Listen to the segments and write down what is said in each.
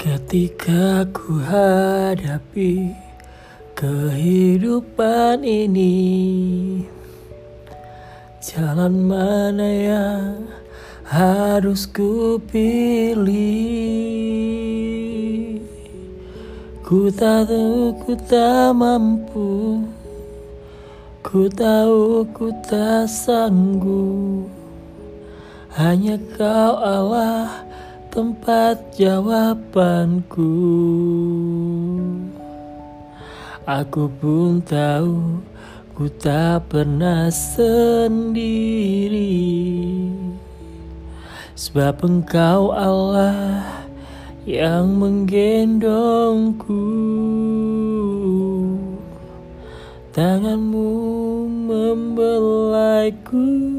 Ketika ku hadapi kehidupan ini Jalan mana yang harus ku pilih? Ku tahu ku tak mampu Ku tahu ku tak sanggup. Hanya kau Allah tempat jawabanku. Aku pun tahu ku tak pernah sendiri. Sebab engkau Allah yang menggendongku. Tanganmu membelaiku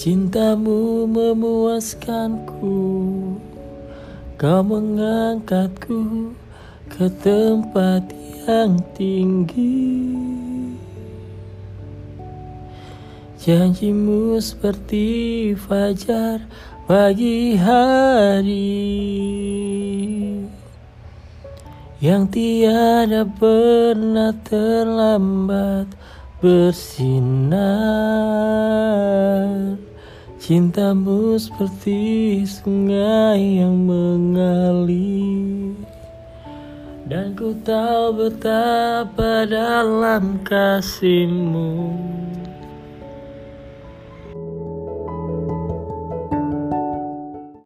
Cintamu memuaskanku Kau mengangkatku ke tempat yang tinggi. Janjimu seperti fajar pagi hari Yang tiada pernah terlambat bersinar Cintamu seperti sungai yang mengalir. Dan ku tahu betapa dalam kasihmu